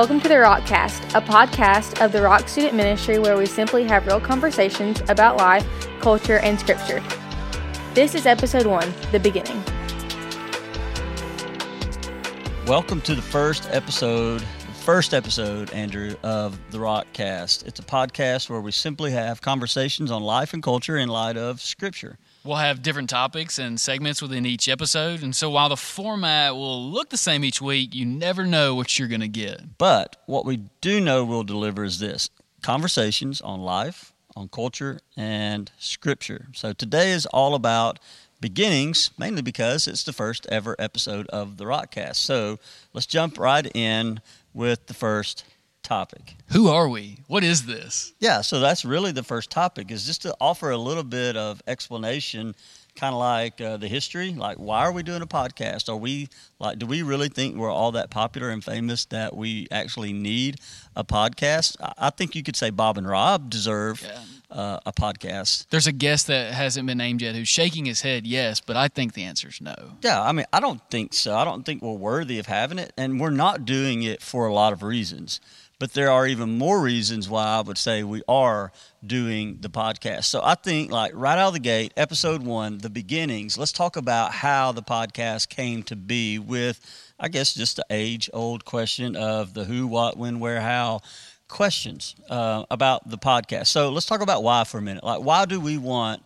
Welcome to the Rockcast, a podcast of the Rock Student Ministry where we simply have real conversations about life, culture, and scripture. This is episode one, The Beginning. Welcome to the first episode, first episode, Andrew, of the Rockcast. It's a podcast where we simply have conversations on life and culture in light of scripture. We'll have different topics and segments within each episode. And so while the format will look the same each week, you never know what you're going to get. But what we do know we'll deliver is this conversations on life, on culture, and scripture. So today is all about beginnings, mainly because it's the first ever episode of the Rockcast. So let's jump right in with the first topic. Who are we? What is this? Yeah, so that's really the first topic is just to offer a little bit of explanation kind of like uh, the history like why are we doing a podcast are we like do we really think we're all that popular and famous that we actually need a podcast i, I think you could say bob and rob deserve Yeah. uh, a podcast There's a guest that hasn't been named yet who's shaking his head yes, but I think the answer is no. yeah i mean i don't think so i don't think we're worthy of having it and we're not doing it for a lot of reasons but there are even more reasons why I would say we are doing the podcast. So I think, like, right out of the gate, episode one, the beginnings, let's talk about how the podcast came to be with, I guess, just the age old question of the who, what, when, where, how questions uh, about the podcast. So let's talk about why for a minute. Like, why do we want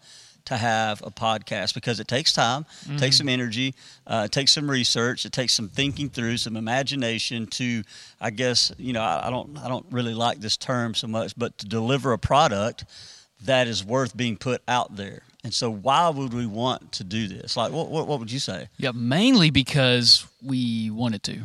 to have a podcast because it takes time, it takes some energy, uh, takes some research, it takes some thinking through, some imagination to, I guess, you know, I, I don't, I don't really like this term so much, but to deliver a product that is worth being put out there. And so, why would we want to do this? Like, what, what, what would you say? Yeah, mainly because we wanted to.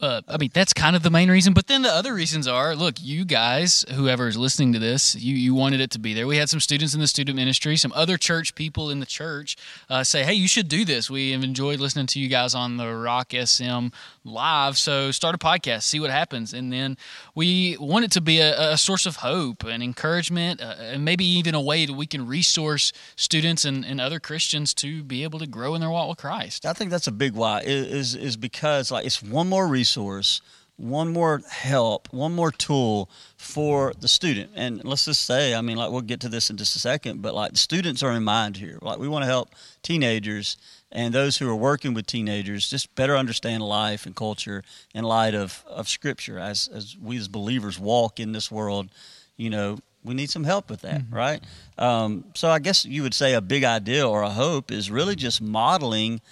Uh, I mean, that's kind of the main reason. But then the other reasons are look, you guys, whoever is listening to this, you, you wanted it to be there. We had some students in the student ministry, some other church people in the church uh, say, hey, you should do this. We have enjoyed listening to you guys on the Rock SM live. So start a podcast, see what happens. And then we want it to be a, a source of hope and encouragement, uh, and maybe even a way that we can resource students and, and other Christians to be able to grow in their walk with Christ. I think that's a big why. Is is because like it's one more resource, one more help, one more tool for the student. And let's just say, I mean, like we'll get to this in just a second, but like the students are in mind here. Like we want to help teenagers and those who are working with teenagers just better understand life and culture in light of of Scripture. As as we as believers walk in this world, you know, we need some help with that, right? Um, so I guess you would say a big idea or a hope is really just modeling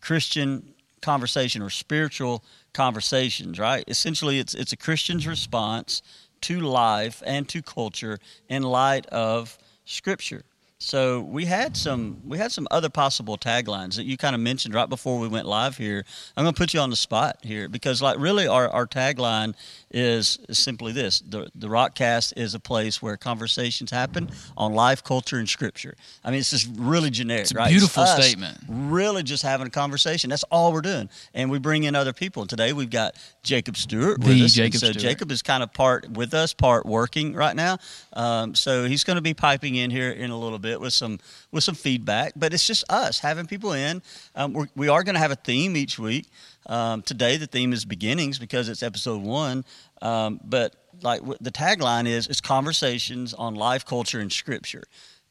Christian conversation or spiritual conversations, right? Essentially, it's it's a Christian's response to life and to culture in light of Scripture. So we had some we had some other possible taglines that you kind of mentioned right before we went live here. I'm going to put you on the spot here because like really our, our tagline is, simply this: the the Rockcast is a place where conversations happen on life, culture, and Scripture. I mean, it's just really generic, It's a right? beautiful statement. Really, just having a conversation. That's all we're doing, and we bring in other people. And today we've got Jacob Stewart with The us. Jacob so Stewart. Jacob is kind of part with us, part working right now. Um, so he's going to be piping in here in a little bit with some with some feedback. But it's just us having people in. Um, we're, we are going to have a theme each week. Um, today the theme is beginnings because it's episode one. Um, but like w- the tagline is it's conversations on life, culture, and scripture.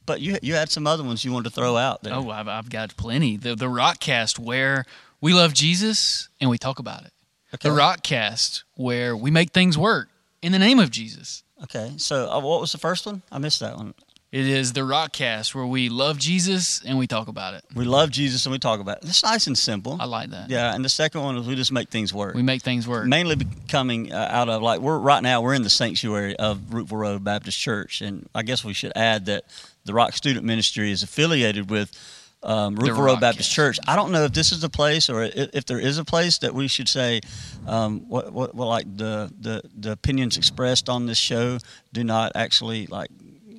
But you you had some other ones you wanted to throw out there. Oh, I've, I've got plenty. The the Rockcast where we love Jesus and we talk about it. Okay. The Rockcast where we make things work in the name of Jesus. Okay. So uh, what was the first one? I missed that one. It is the Rockcast where we love Jesus and we talk about it. We love Jesus and we talk about it. It's nice and simple. I like that. Yeah, and the second one is we just make things work. We make things work. Mainly coming uh, out of like we're right now we're in the sanctuary of Roopville Road Baptist Church, and I guess we should add that the Rock Student Ministry is affiliated with um, Rootville Road Baptist. Church. I don't know if this is the place or if there is a place that we should say um, what, what what like the, the the opinions expressed on this show do not actually like.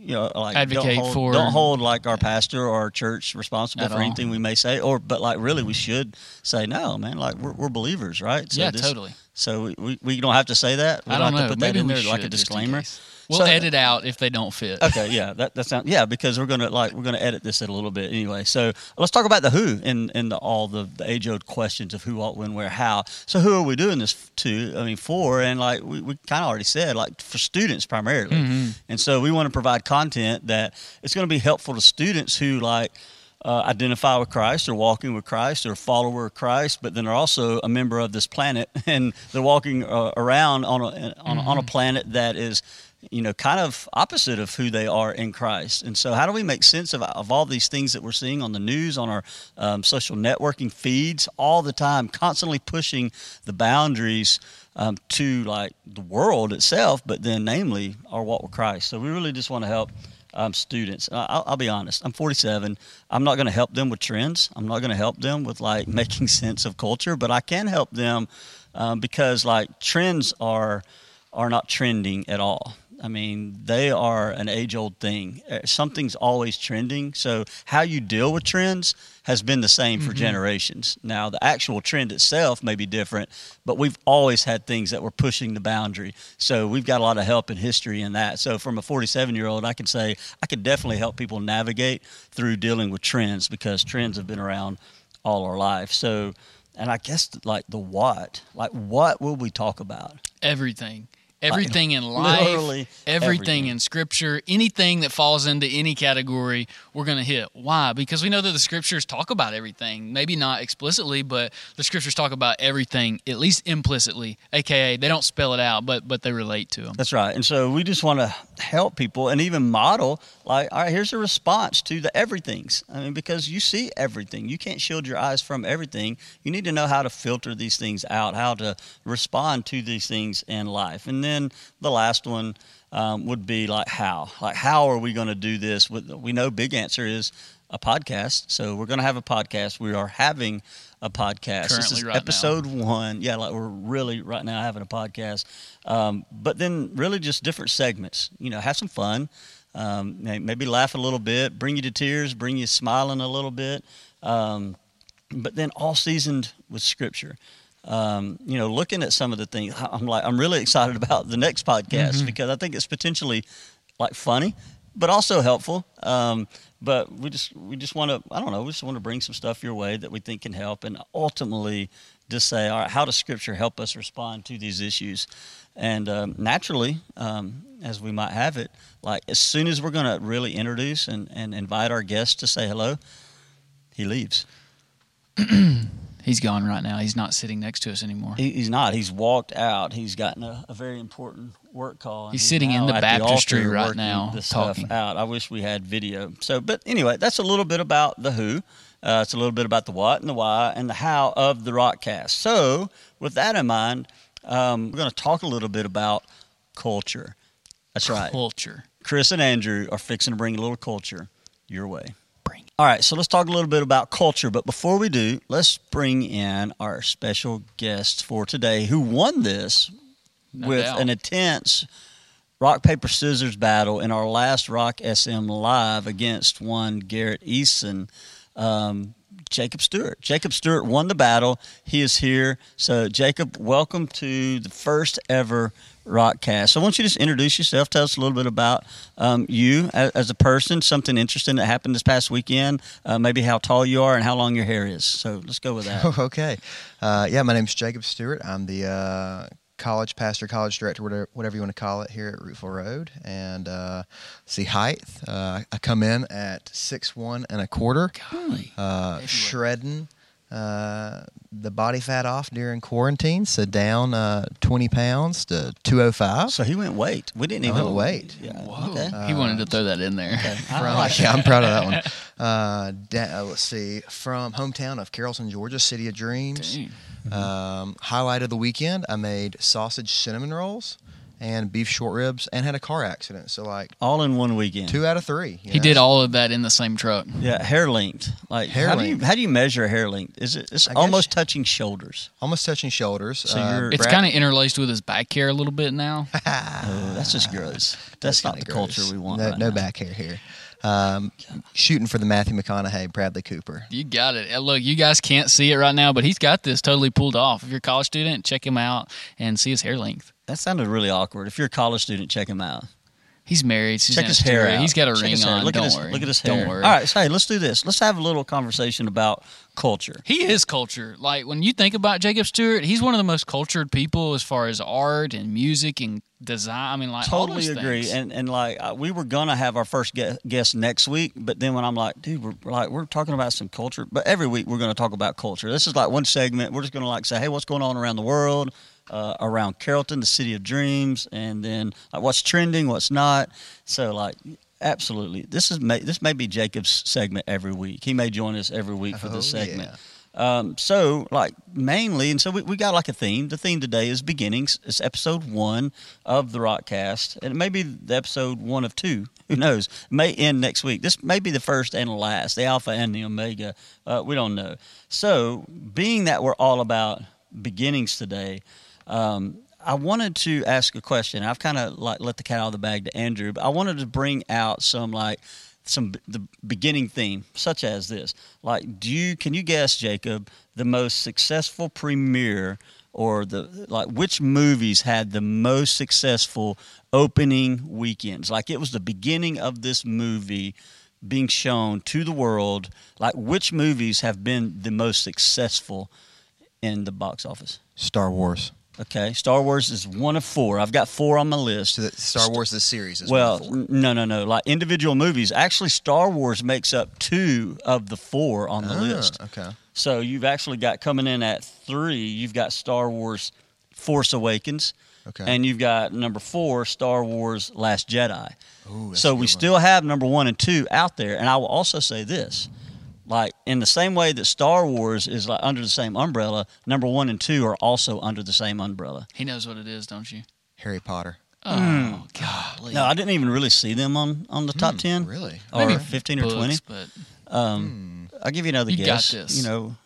You know, like Advocate don't hold, for- don't hold like our pastor or our church responsible for all. anything we may say, or but like really we should say no, man. Like we're, we're believers, right? yeah, this, totally. So we, we, we don't have to say that. We I don't have know. to put Maybe that in there like a in disclaimer. We'll So- edit out if they don't fit. Okay, yeah, that that sounds yeah because we're gonna like we're gonna edit this in a little bit anyway. So let's talk about the who and and the, all the, the age old questions of who, what, when, where, how. So who are we doing this to? I mean, for and like we, we kind of already said like for students primarily, mm-hmm. and so we want to provide content that it's going to be helpful to students who like. Uh, identify with Christ or walking with Christ or a follower of Christ, but then they're also a member of this planet and they're walking uh, around on a on, a on a planet that is you know, kind of opposite of who they are in Christ. And so, how do we make sense of, of all these things that we're seeing on the news, on our um, social networking feeds, all the time, constantly pushing the boundaries um, to like the world itself, but then, namely, our walk with Christ. So, we really just want to help. Um, students, I- I'll, I'll be honest. I'm 47. I'm not going to help them with trends. I'm not going to help them with like making sense of culture, but I can help them um, because like trends are are not trending at all. I mean, they are an age old thing. Uh, Something's always trending. So, how you deal with trends has been the same for generations. Now, the actual trend itself may be different, but we've always had things that were pushing the boundary. So, we've got a lot of help in history in that. So, from a 47 year old, I can say I can definitely help people navigate through dealing with trends because trends have been around all our life. So, and I guess like the what, like what will we talk about? Everything. Uh, everything in life, everything, everything. in scripture, anything that falls into any category, we're going to hit. Why? Because we know that the scriptures talk about everything. Maybe not explicitly, but the scriptures talk about everything, at least implicitly, aka they don't spell it out, but but they relate to them. That's right. And so we just want to help people and even model like, all right, here's a response to the everythings. I mean, because you see everything. You can't shield your eyes from everything. You need to know how to filter these things out, how to respond to these things in life. And then the last one um, would be like how. Like, how are we going to do this? With, we know big answer is a podcast. So we're going to have a podcast. We are having a podcast. this Currently is right now. episode one. Yeah, like we're really right now having a podcast. Um, but then really just different segments. You know, have some fun. Um, maybe laugh a little bit, bring you to tears, bring you smiling a little bit. Um, but then all seasoned with scripture. Um, you know, looking at some of the things, I'm like, I'm really excited about the next podcast because I think it's potentially like funny, but also helpful. Um, but we just we just want to I don't know we just want to bring some stuff your way that we think can help, and ultimately just say, all right, how does Scripture help us respond to these issues? And um, naturally, um, as we might have it, like as soon as we're going to really introduce and, and invite our guest to say hello, he leaves. He's gone right now. He's not sitting next to us anymore. He, he's not. He's walked out. He's gotten a, a very important work call. and He's sitting in the baptistry altar right now, this stuff talking. out. I wish we had video. So, but anyway, that's a little bit about the who. Uh, it's a little bit about the what and the why and the how of the Rockcast. So, with that in mind, um, we're going to talk a little bit about culture. That's right. Culture. Chris and Andrew are fixing to bring a little culture your way. All right, so let's talk a little bit about culture. But before we do, let's bring in our special guest for today who won this No with doubt. an intense rock, paper, scissors battle in our last Rock SM Live against one Garrett Eason. Um, Jacob Stewart. Jacob Stewart won the battle. He is here. So, Jacob, welcome to the first ever Rockcast. So, I want you to just introduce yourself. Tell us a little bit about um, you as, as a person, something interesting that happened this past weekend, uh, maybe how tall you are and how long your hair is. So, let's go with that. okay. Uh, yeah, my name's Jacob Stewart. I'm the uh, college pastor, college director, whatever, whatever you want to call it here at Roopville Road. And uh, see height. Uh, I come in at six one and a quarter, Golly. uh, shredding uh, the body fat off during quarantine, so down uh, 20 pounds to 205. So, he went weight. We didn't even went weight. Yeah. Whoa. Okay. he wanted to throw that in there. I From, like yeah, I'm proud of that one. Uh, da- uh, let's see, from hometown of Carrollton, Georgia, City of Dreams. Dang. Um, highlight of the weekend, I made sausage cinnamon rolls, and beef short ribs, and had a car accident. So like All in one weekend. two out of three. you He know? did all of that in the same truck. Yeah, hair length. Like Hair how do you length. how do you measure hair length? Is it it's I guess- almost touching shoulders? almost touching shoulders. So Uh, you're- It's kind of interlaced with his back hair a little bit now. Oh, that's just gross. That's, not the kinda culture we want. No, right no now. back hair here. Um, shooting for the Matthew McConaughey, Bradley Cooper. You got it. Look, you guys can't see it right now, but he's got this totally pulled off. If you're a college student, check him out and see his hair length. That sounded really awkward. If you're a college student, check him out. He's married. Check Susanna his hair Stewart. out. He's got a Check ring his hair. on. Look Don't at his, worry. Look at his hair. Don't worry. All right, so hey, let's do this. Let's have a little conversation about culture. He is culture. Like when you think about Jacob Stewart, he's one of the most cultured people as far as art and music and design. I mean, like all totally those agree things. and and like uh, we were gonna have our first gue- guest next week but then when i'm like dude we're like we're talking about some culture but every week we're gonna talk about culture this is like one segment we're just gonna like say hey what's going on around the world uh, around carrollton the city of dreams and then like what's trending what's not so like absolutely this is may, this may be jacob's segment every week he may join us every week for this Oh, yeah. segment um, so like mainly, and so we, we got like a theme. The theme today is beginnings. It's episode one of the Rockcast, and it may be the episode one of two. Who knows? It may end next week. This may be the first and the last, the Alpha and the Omega. Uh, we don't know. So, being that we're all about beginnings today, um, I wanted to ask a question. I've kind of like let the cat out of the bag to Andrew, but I wanted to bring out some like some the beginning theme, such as this. Like, do you can you guess, Jacob, the most successful premiere or the like which movies had the most successful opening weekends? Like it was the beginning of this movie being shown to the world. Like which movies have been the most successful in the box office? Star Wars. Okay, Star Wars is one of four. I've got four on my list. So Star Wars the series is Well, one of four. no, no, no. Like individual movies. Actually, Star Wars makes up two of the four on the Ah, list. Okay. So you've actually got coming in at three. You've got Star Wars: Force Awakens, Okay. and you've got number four, Star Wars: Last Jedi. Ooh, So we one. still have number one and two out there. And I will also say this. Like in the same way that Star Wars is like under the same umbrella, number one and two are also under the same umbrella. he knows what it is, don't you? Harry Potter. Oh, golly. Hmm. No, I didn't even really see them on, on the top ten. Really? or Maybe 15 or 20. but Um, I'll give you another You got guess. this. You know,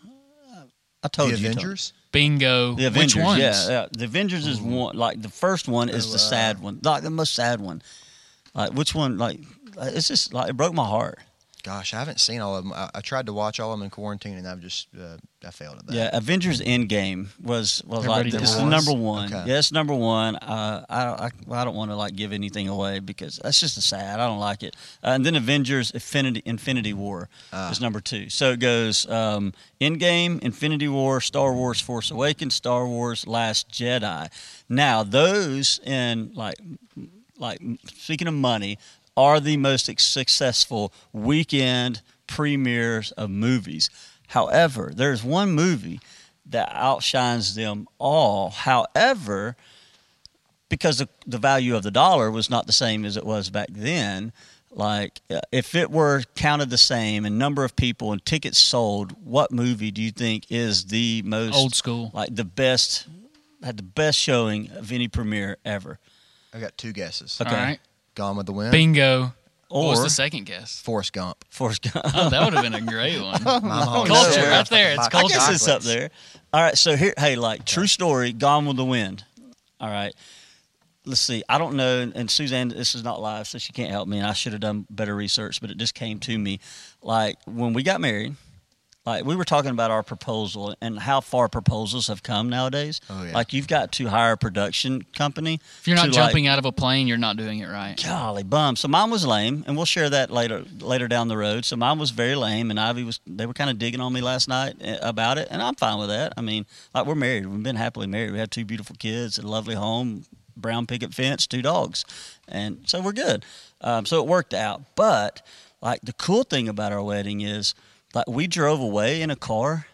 I The told you. Avengers? bingo. The Avengers, Which ones? yeah, yeah. The Avengers is one. Like the first one is Oh, the uh, sad one, like the most sad one. Like which one? Like it's just like it broke my heart. Gosh, I haven't seen all of them. I, I tried to watch all of them in quarantine, and I've just uh, I failed at that. Yeah, Avengers Endgame was was Everybody like it's does. the number one. Okay. Yeah, it's number one. Uh, I don't I, well, I don't want to like give anything away because that's just a sad. I don't like it. Uh, and then Avengers Infinity Infinity War Ah. is number two. So it goes um, Endgame, Infinity War, Star Wars Force Awakens, Star Wars Last Jedi. Now those in like like speaking of money are the most successful weekend premieres of movies. However, there's one movie that outshines them all. However, because the, the value of the dollar was not the same as it was back then, like uh, if it were counted the same and number of people and tickets sold, what movie do you think is the most Old school. like the best had the best showing of any premiere ever? I got two guesses. Okay. All right. Gone with the Wind. Bingo. what was the second guess? Forrest Gump. Forrest Gump. Oh, that would have been a great one. Mama Culture, knows. right there. It's I I culture. guess it's up there. All right, so here, hey, like true story, Gone with the Wind. All right, let's see. I don't know, and Suzanne, this is not live, so she can't help me. And I should have done better research, but it just came to me. Like when we got married, like we were talking about our proposal and how far proposals have come nowadays. Oh, yeah. Like you've got to hire a production company. If you're not to, like, jumping out of a plane, you're not doing it right. Golly bum. So mine was lame, and we'll share that later later down the road. So mine was very lame, and Ivy was. They were kind of digging on me last night eh, about it, and I'm fine with that. I mean, like we're married. We've been happily married. We have two beautiful kids, a lovely home, brown picket fence, two dogs, and so we're good. Um, so it worked out. But like the cool thing about our wedding is, like we drove away in a car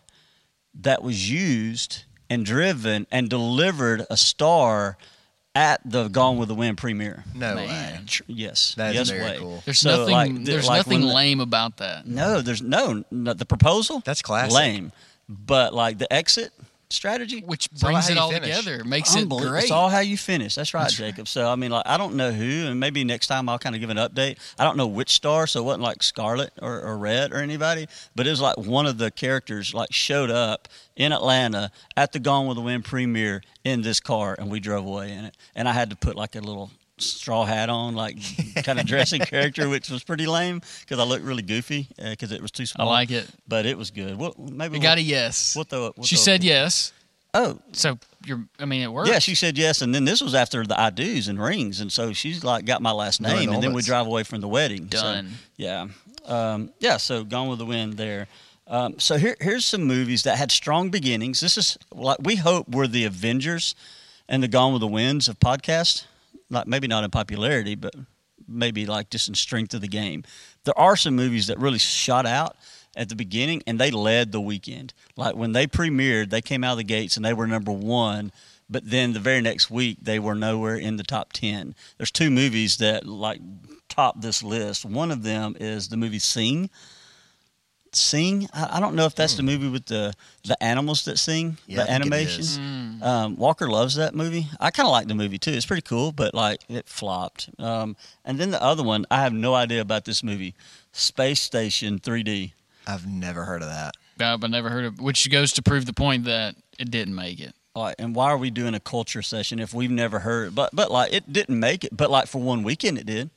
that was used and driven and delivered a star at the Gone with the Wind premiere. No Man. way. Yes, That is yes very way. cool. There's So, nothing. like, there's like nothing when the- lame about that. No, there's no, no the proposal. That's classic. Lame, but like the exit strategy. which brings it all finish. together, makes it great. It's all how you finish. That's right, Jacob. So I mean, like I don't know who, and maybe next time I'll kind of give an update. I don't know which star, so it wasn't like Scarlet or, or Red or anybody, but it was like one of the characters like showed up in Atlanta at the Gone with the Wind premiere in this car, and we drove away in it, and I had to put like a little straw hat on, like kind of dressing character, which was pretty lame because I looked really goofy because it was too small. I like it. but it was good. Well, maybe We we'll, got a yes. We'll throw it. we'll she throw it- said yes. "Oh, So you're. I mean, it worked. yeah, she said yes, and then this was after the I do's and rings, and so she's like got my last No name, and then we drive away from the wedding. So, Done. yeah, um, yeah. So Gone with the Wind there. Um, so here, here's some movies that had strong beginnings. This is like we hope we're the Avengers and the Gone with the Winds of podcast. Like maybe not in popularity, but maybe like just in strength of the game. There are some movies that really shot out at the beginning and they led the weekend. Like when they premiered, they came out of the gates and they were number one. But then the very next week, they were nowhere in the top 10. There's two movies that like top this list. One of them is the movie Sing. Sing. I, I don't know if that's the movie with the the animals that sing, Hmm. Yeah, the animation. Mm. Um, Walker loves that movie. I kind of like the movie too. It's pretty cool, but like it flopped. Um, and then the other one, I have no idea about this movie, Space Station 3D. I've never heard of that. No, but never heard of. Which goes to prove the point that it didn't make it. All right, and why are we doing a culture session if we've never heard? But but like it didn't make it. But like for one weekend, it did.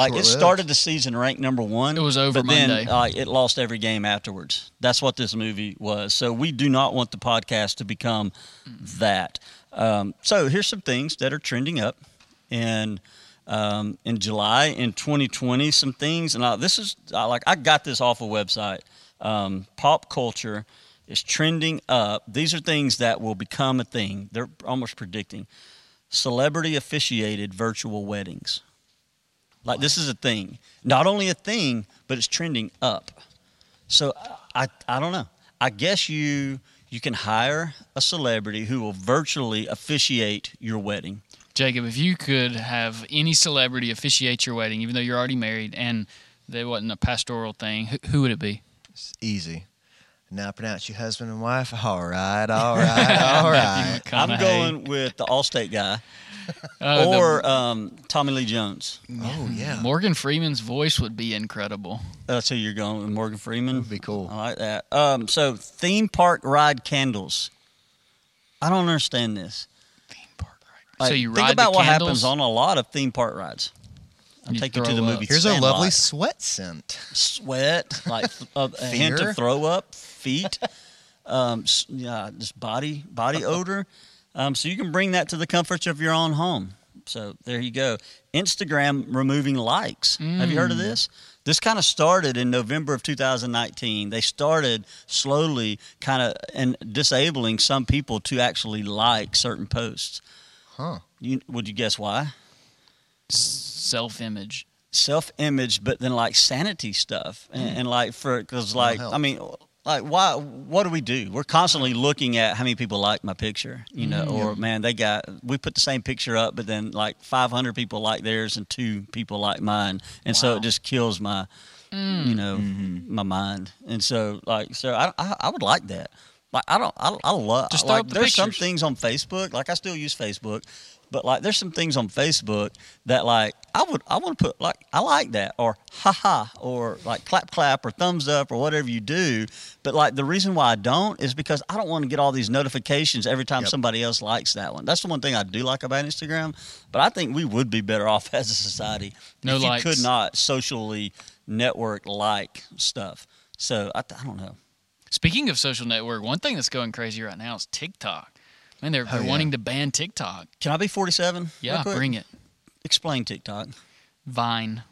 Like it Short-lived. started the season ranked number one. It was over but then Monday. uh, it lost every game afterwards. That's what this movie was. So we do not want the podcast to become that. Um, so here's some things that are trending up, in um, in July in 2020. Some things, and I, this is I, like I got this off a website. Um, pop culture is trending up. These are things that will become a thing. They're almost predicting celebrity officiated virtual weddings. Like this is a thing. Not only a thing, but it's trending up. So I I don't know. I guess you you can hire a celebrity who will virtually officiate your wedding. Jacob, if you could have any celebrity officiate your wedding, even though you're already married and there wasn't a pastoral thing, who, who would it be? It's easy. Now pronounce you husband and wife. All right, all right, all right. I'm going with the Allstate guy Uh, the- or um, Tommy Lee Jones. Oh yeah, Morgan Freeman's voice would be incredible. That's who you're going with, Morgan Freeman. Would be cool. I like that. Um, so theme park ride candles. I don't understand this. Theme park ride. Like, so you think about the what candles? happens on a lot of theme park rides. I'll You take you to the movie. Here's a Sandlot. lovely sweat scent. sweat, like a, a hint Fear? of throw up, feet, um, s- yeah, just body body odor. Um, so you can bring that to the comforts of your own home. So there you go. Instagram removing likes. Have you heard of Mm. this? This kind of started in November of 2019. They started slowly kind of and disabling some people to actually like certain posts. Huh. You, would you guess why? self image. self image, but then like sanity stuff, and, and like for because like. I mean, like why? What do we do? We're constantly looking at how many people like my picture, you know, or man, they got we put the same picture up, but then like 500 people like theirs and two people like mine, and so it just kills my, you know, mm-hmm. my mind, and so like so I I, I would like that. Like I don't I, I love Just like up the there's some things on Facebook like I still use Facebook, but like there's some things on Facebook that like I would I want to put like I like that or ha ha or like clap clap or thumbs up or whatever you do. But like the reason why I don't is because I don't want to get all these notifications every time Yep. somebody else likes that one. That's the one thing I do like about Instagram. But I think we would be better off as a society No if likes. you could not socially network like stuff. So I, I don't know. Speaking of social network, one thing that's going crazy right now is TikTok. Man, they're, they're yeah. wanting to ban TikTok. Can I be 47? Yeah, bring it. Explain TikTok. Vine.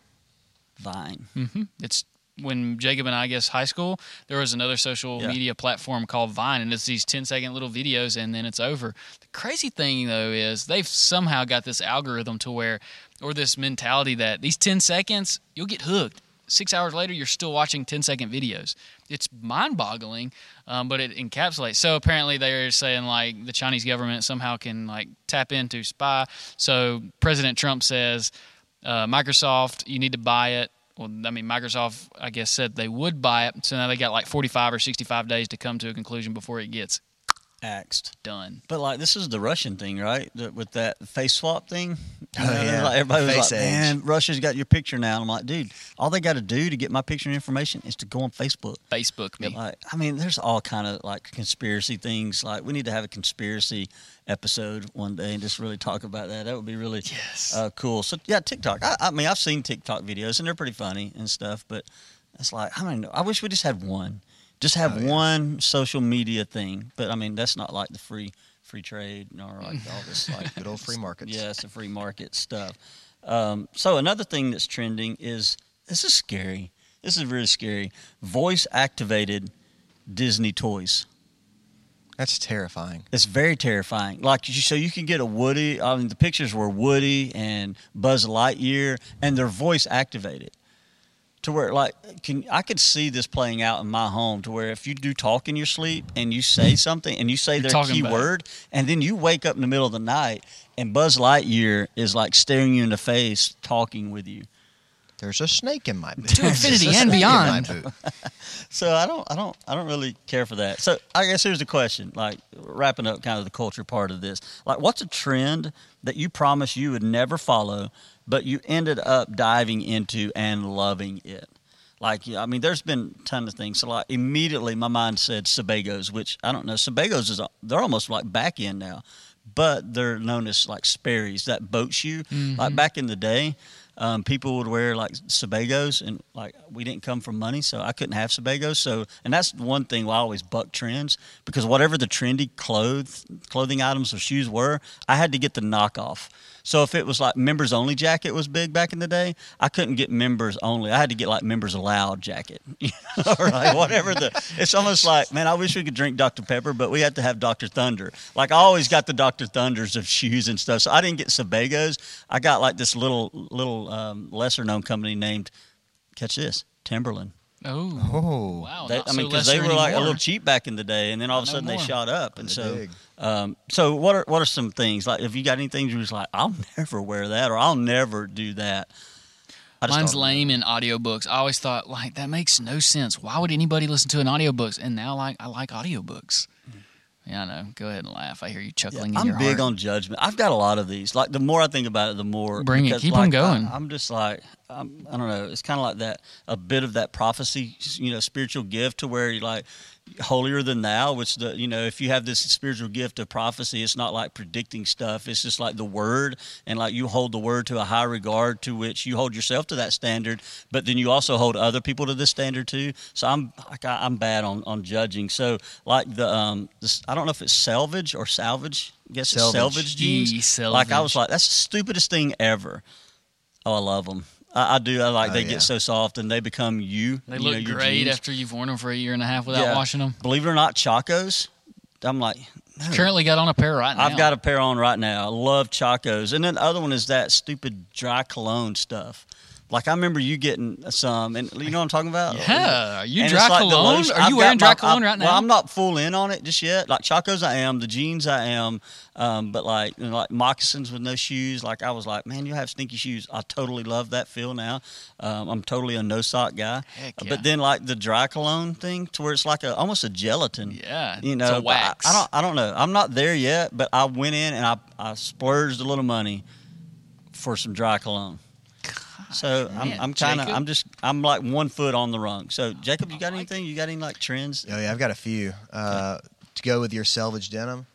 Vine. hmm It's when Jacob and I, I guess, high school, there was another social Yeah. media platform called Vine, and it's these 10 second little videos, and then it's over. The crazy thing, though, is they've somehow got this algorithm to where, or this mentality that these 10 seconds, you'll get hooked. Six hours later, you're still watching 10 second videos. It's mind boggling, um, but it encapsulates. So apparently, they're saying like the Chinese government somehow can like tap into spy. So President Trump says, uh, Microsoft, you need to buy it. Well, I mean, Microsoft, I guess, said they would buy it. So now they got like 45 or 65 days to come to a conclusion before it gets axed. Done. But like this is the Russian thing, right? The, with that face swap thing. Oh, know, yeah. like everybody was like, age. "Man, Russia's got your picture now." And I'm like, "Dude, all they got to do to get my picture and information is to go on Facebook." Facebook me. Like, I mean, there's all kind of like conspiracy things. Like, we need to have a conspiracy episode one day and just really talk about that. That would be really Yes. uh, cool. So yeah, TikTok. I, I mean, I've seen TikTok videos and they're pretty funny and stuff. But it's like, I don't know. I wish we just had one. Just have Oh, yeah. one social media thing. But I mean, that's not like the free free trade or like all this like Good old free markets. yeah, it's the free market stuff. Um, so another thing that's trending is this is scary. This is really scary. Voice activated Disney toys. That's terrifying. It's very terrifying. Like you, so you can get a Woody. I mean, the pictures were Woody and Buzz Lightyear, and they're voice activated. To where like can I could see this playing out in my home to where if you do talk in your sleep and you say mm-hmm. something and you say You're their talking key back. word and then you wake up in the middle of the night and Buzz Lightyear is like staring you in the face talking with you. There's a snake in my boot. To infinity and snake in beyond. So I don't, I don't, I don't really care for that. So I guess here's the question: like wrapping up kind of the culture part of this, like what's a trend that you promised you would never follow, but you ended up diving into and loving it? Like, I mean, there's been a ton of things. So like immediately my mind said Sebagos, which I don't know. Sebagos is they're almost like back end now, but they're known as like Sperry's, that boat shoe. Like back in the day, um, people would wear like Sebagos, and like we didn't come from money, so I couldn't have Sebagos. So, and that's one thing why I always buck trends because whatever the trendy clothes, clothing items or shoes were, I had to get the knockoff. So if it was like members only jacket was big back in the day, I couldn't get members only. I had to get like members allowed jacket, or like whatever the. It's almost like man, I wish we could drink Dr Pepper, but we had to have Dr Thunder. Like I always got the Dr Thunders of shoes and stuff. So I didn't get Sebagos. I got like this little little um, lesser known company named, catch this, Timberland. Oh. Oh, Wow. They- not I mean, because they lesser were like a little cheap back in the day, and then all of a No sudden they shot up. And so, um, so what are what are some things like? If you got anything you was like, I'll never wear that, or I'll never do that. I just Mine's lame in audiobooks. I always thought like that makes no sense. Why would anybody listen to an audiobook? And now like I like audiobooks. Yeah, I know. Go ahead and laugh. I hear you chuckling in I'm big heart. on judgment. I've got a lot of these. Like the more I think about it, the more Bring it. because, Keep 'em like, going. I, am just like I'm, I don't know. It's kind of like that a bit of that prophecy, you know, spiritual gift to where you like holier than thou. Which the you know, if you have this spiritual gift of prophecy, it's not like predicting stuff. It's just like the word, and like you hold the word to a high regard, to which you hold yourself to that standard, but then you also hold other people to this standard too. So I'm like I'm bad on on judging. So like the um, this, I don't know if it's salvage or salvage. I guess it's Selvage. salvage jeans. Yee, Like I was like, that's the stupidest thing ever. Oh, I love them. I, I do. I like Oh, they yeah. get so soft and they become you. They you look know, great jeans. after you've worn them for a year and a half without Yeah. washing them. Believe it or not, Chacos. I'm like, no. Currently got on a pair right now. I've got a pair on right now. I love Chacos. And then the other one is that stupid dry cologne stuff. Like I remember you getting some, and you know what I'm talking about? Yeah, are you And dry like cologne? Are I've you wearing dry my- cologne right now? Well, I'm not full in on it just yet. Like Chacos, I am. The jeans, I am. Um, but like, you know, like moccasins with no shoes. Like I was like, man, you have stinky shoes. I totally love that feel now. Um, I'm totally a no sock guy. Yeah. But then like the dry cologne thing, to where it's like a almost a gelatin. Yeah, You it's know, a but I- wax. I, don't. I don't know. I'm not there yet. But I went in and I I splurged a little money for some dry cologne. So I'm, man, I'm kind of I'm just I'm like one foot on the rung. So Jacob, you got anything? You got any like trends? Oh yeah, I've got a few. Uh, to go with your selvage denim,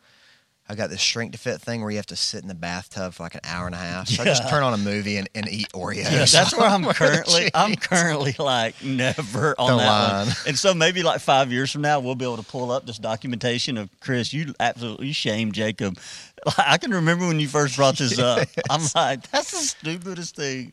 I got this shrink to fit thing where you have to sit in the bathtub for like an hour and a half. So I just turn on a movie and, and eat Oreos. Yeah, that's where I'm currently. I'm currently like never on The that line. one. And so maybe like five years from now, we'll be able to pull up this documentation of Chris. You absolutely shame Jacob. I can remember when you first brought this up. I'm like, that's the stupidest thing.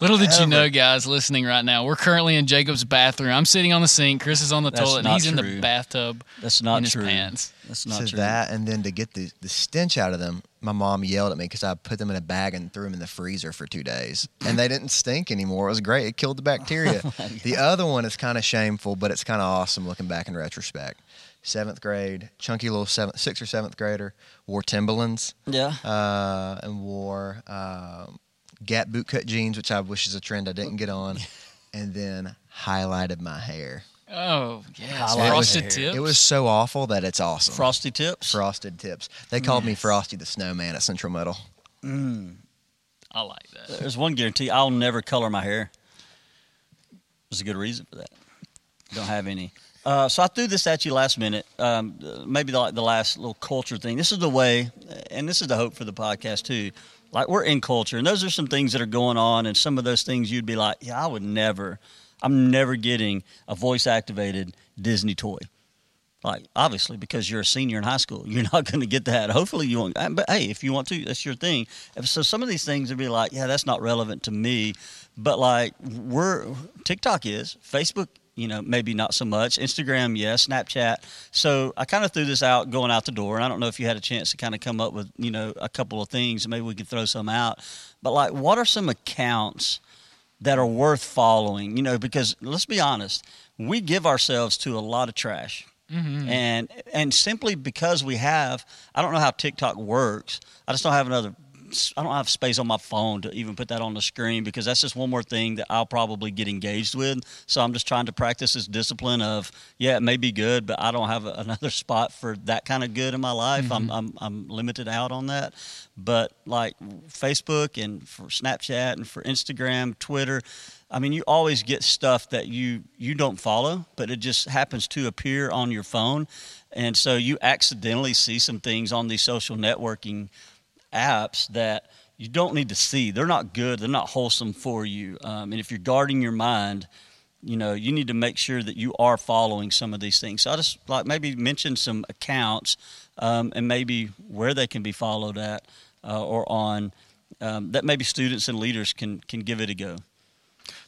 Little did you know, guys, listening right now, we're currently in Jacob's bathroom. I'm sitting on the sink. Chris is on the That's toilet, and not he's in the bathtub That's not in his true. pants. That's not so true. that, and then to get the, the stench out of them, my mom yelled at me because I put them in a bag and threw them in the freezer for two days, and they didn't stink anymore. It was great. It killed the bacteria. Oh the other one is kind of shameful, but it's kind of awesome looking back in retrospect. Seventh grade, chunky little seventh, sixth or seventh grader wore Timberlands yeah. uh, and wore um, Gap bootcut jeans, which I wish is a trend I didn't get on, and then highlighted my hair. Oh yeah. I frosted it. tips. It was so awful that it's awesome. Frosty tips. Frosted tips. They called me Frosty the Snowman at Central Middle. I like that. There's one guarantee: I'll never color my hair. There's a good reason for that. Don't have any. Uh, so I threw this at you last minute. Um, maybe the, like the last little culture thing. This is the way, and this is the hope for the podcast too. Like we're in culture, and those are some things that are going on, and some of those things you'd be like, "Yeah, I would never. I'm never getting a voice activated Disney toy." Like obviously, because you're a senior in high school, you're not going to get that. Hopefully, you won't. uh, But hey, if you want to, that's your thing. So some of these things would be like, yeah, that's not relevant to me. But like we're TikTok is, Facebook, you know, maybe not so much. Instagram, yes. Snapchat. So I kind of threw this out going out the door, and I don't know if you had a chance to kind of come up with you know a couple of things. Maybe we could throw some out. But like, what are some accounts? that are worth following, you know, because let's be honest, we give ourselves to a lot of trash. Mm-hmm. And and simply because we have, I don't know how TikTok works. I just don't have another. I don't have space on my phone to even put that on the screen because that's just one more thing that I'll probably get engaged with. So I'm just trying to practice this discipline of yeah, it may be good, but I don't have another spot for that kind of good in my life. I'm, mm-hmm. I'm I'm limited out on that. But like Facebook and for Snapchat and for Instagram, Twitter, I mean, you always get stuff that you you don't follow, but it just happens to appear on your phone, and so you accidentally see some things on these social networking apps that you don't need to see. They're not good. They're not wholesome for you. Um, and if you're guarding your mind, you know you need to make sure that you are following some of these things. So I just like maybe mention some accounts um, and maybe where they can be followed at uh, or on um, that maybe students and leaders can can give it a go.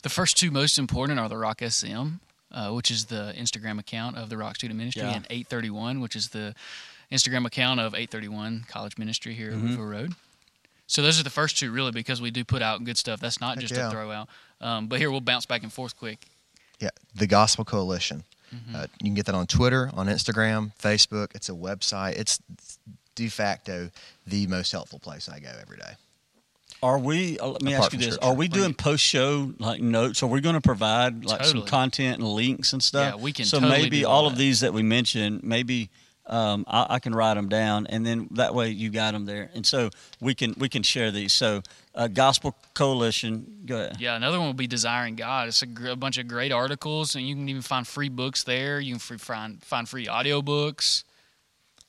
The first two most important are the Rock SM, uh, which is the Instagram account of the Rock Student Ministry, Yeah. and 831, which is the Instagram account of 831 College Ministry here Mm-hmm. at Roopville Road. So those are the first two, really, because we do put out good stuff. That's not Heck just yeah. a throw out. Um, but here we'll bounce back and forth quick. Yeah, the Gospel Coalition. Uh, you can get that on Twitter, on Instagram, Facebook. It's a website. It's de facto the most helpful place I go every day. Are we? Uh, let me Apart ask you this: Scripture. Are we doing post show like notes? Are we going to provide like some content and links and stuff? Yeah, we can So totally maybe do all all of these that we mentioned, maybe um, I, I can write them down, and then that way you got them there, and so we can we can share these. So, uh, Gospel Coalition, go ahead. Yeah, another one will be Desiring God. It's a, gr- a bunch of great articles, and you can even find free books there. You can free, find, find free audiobooks.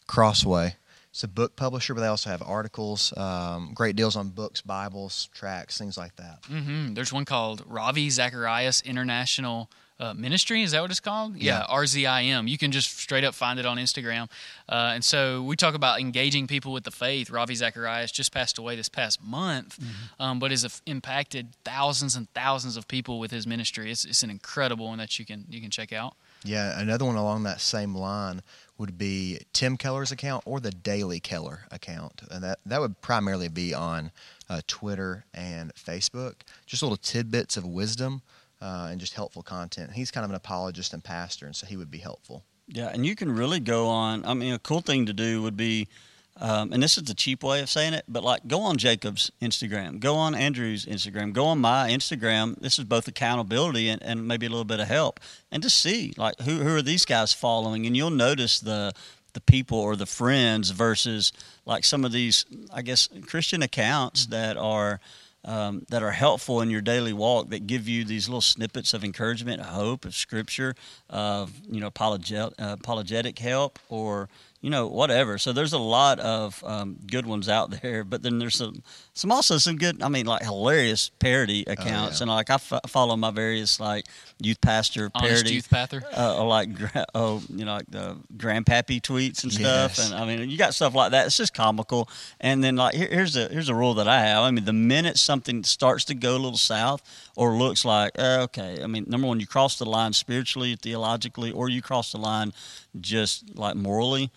Crossway. It's a book publisher, but they also have articles, um, great deals on books, Bibles, tracts, things like that. hmm There's one called Ravi Zacharias International uh, Ministry. Is that what it's called? Yeah. RZIM. You can just straight up find it on Instagram. Uh, and so we talk about engaging people with the faith. Ravi Zacharias just passed away this past month, um, but has impacted thousands and thousands of people with his ministry. It's, it's an incredible one that you can you can check out. Yeah, another one along that same line would be Tim Keller's account or the Daily Keller account, and that that would primarily be on uh, Twitter and Facebook. Just little tidbits of wisdom uh, and just helpful content. He's kind of an apologist and pastor, and so he would be helpful. Yeah, and you can really go on. I mean, a cool thing to do would be, um, and this is the cheap way of saying it, but like go on Jacob's Instagram, go on Andrew's Instagram, go on my Instagram. This is both accountability and, and maybe a little bit of help, and just see like who who are these guys following, and you'll notice the the people or the friends versus like some of these, I guess, Christian accounts that are. Um, that are helpful in your daily walk that give you these little snippets of encouragement, hope, of scripture, of you know apologetic, uh, apologetic help, or you know whatever. So there's a lot of um, good ones out there, but then there's some some also some good. I mean, like hilarious parody accounts, yeah. and like I f- follow my various like youth pastor Honest parody Youth Pather. uh, or like oh you know like the grandpappy tweets and stuff Yes. and I mean you got stuff like that it's just comical and then like here, here's a here's a rule that I have I mean the minute something starts to go a little south or looks like uh, okay I mean number one you cross the line spiritually theologically or you cross the line just like morally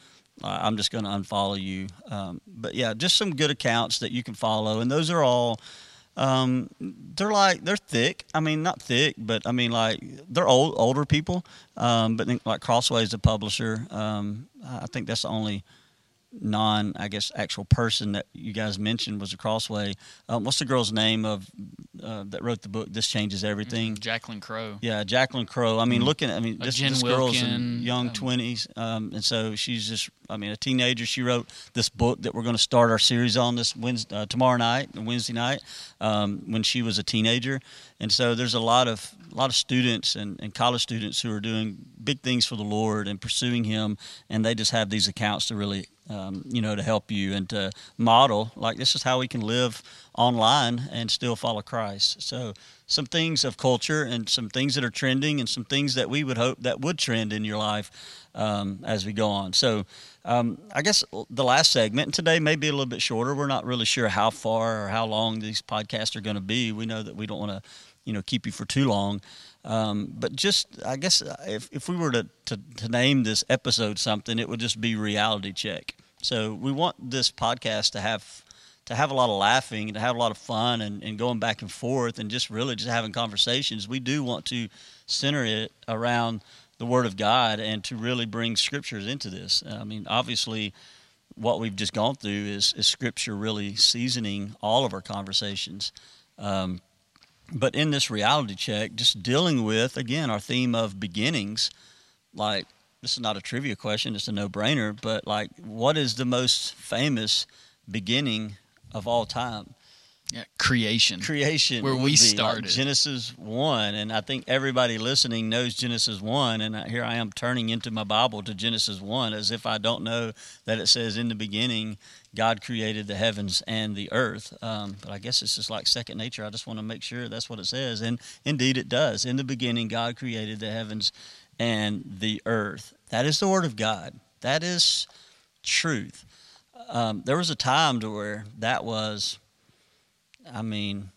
I'm just going to unfollow you um, but yeah just some good accounts that you can follow and those are all um, they're like they're thick. I mean, not thick, but I mean like they're old older people. Um, but then, like Crossway is the publisher. Um, I think that's the only non, I guess, actual person that you guys mentioned was a Crossway. Um, what's the girl's name of uh, that wrote the book. This changes everything. Jacqueline Crowe. Yeah, Jacqueline Crowe. I mean, looking. I mean, Uh, this, this girl's in young um, twenties, um, and so she's just. I mean, a teenager. She wrote this book that we're going to start our series on this Wednesday, uh, tomorrow night, Wednesday night, um, when she was a teenager, and so there's a lot of a lot of students and, and college students who are doing big things for the Lord and pursuing Him, and they just have these accounts to really. Um, you know, to help you and to model, like this is how we can live online and still follow Christ. So, some things of culture and some things that are trending and some things that we would hope that would trend in your life um, as we go on. So, um, I guess the last segment today may be a little bit shorter. We're not really sure how far or how long these podcasts are going to be. We know that we don't want to, you know, keep you for too long. Um, but just, I guess, if, if we were to, to, to name this episode something, it would just be reality check. So we want this podcast to have to have a lot of laughing and to have a lot of fun and, and going back and forth and just really just having conversations. We do want to center it around the Word of God and to really bring scriptures into this. I mean, obviously, what we've just gone through is, is Scripture really seasoning all of our conversations. Um, but in this reality check, just dealing with, again, our theme of beginnings, like, this is not a trivia question, it's a no brainer, but like, what is the most famous beginning of all time? Yeah, creation. creation Where we be, like started. Genesis 1 and I think everybody listening knows Genesis 1 and here I am turning into my Bible to Genesis 1 as if I don't know that it says in the beginning God created the heavens and the earth um, but I guess it's just like second nature I just want to make sure that's what it says and indeed it does in the beginning God created the heavens and the earth that is the word of God that is truth um, there was a time to where that was I mean,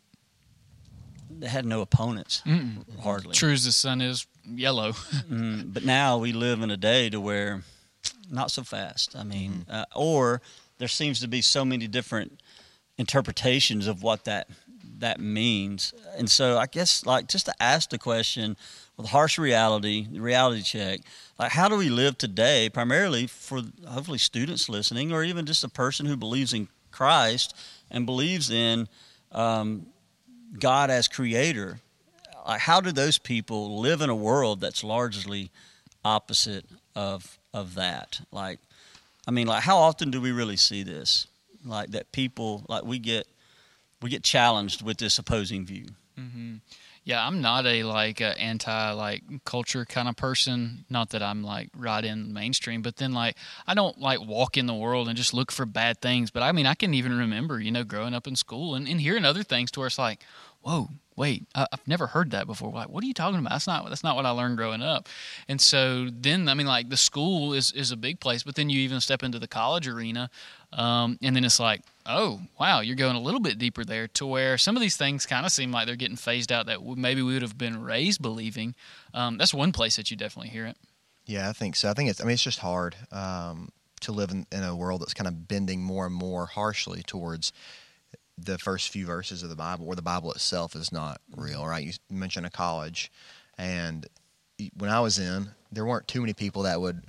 they had no opponents Mm-mm. hardly. True as the sun is yellow. Mm, but now we live in a day to where not so fast. I mean, uh, or there seems to be so many different interpretations of what that that means. And so I guess like just to ask the question with harsh reality, reality check, like how do we live today primarily for hopefully students listening or even just a person who believes in Christ and believes in um, God as creator. Like how do those people live in a world that's largely opposite of of that? Like I mean like how often do we really see this? Like that people like we get we get challenged with this opposing view. hmm Yeah, I'm not a like anti like culture kind of person. Not that I'm like right in mainstream, but then like I don't like walk in the world and just look for bad things. But I mean, I can even remember, you know, growing up in school and, and hearing other things to where it's like, whoa, wait, I, I've never heard that before. Like, what are you talking about? That's not that's not what I learned growing up. And so then, I mean, like the school is is a big place, but then you even step into the college arena, um, and then it's like, oh wow, you're going a little bit deeper there to where some of these things kind of seem like they're getting phased out that maybe we would have been raised believing. Um, that's one place that you definitely hear it. Yeah, I think so. I think it's. I mean, it's just hard um, to live in, in a world that's kind of bending more and more harshly towards the first few verses of the Bible, or the Bible itself is not real. Mm-hmm. Right? You mentioned a college, and when I was in, there weren't too many people that would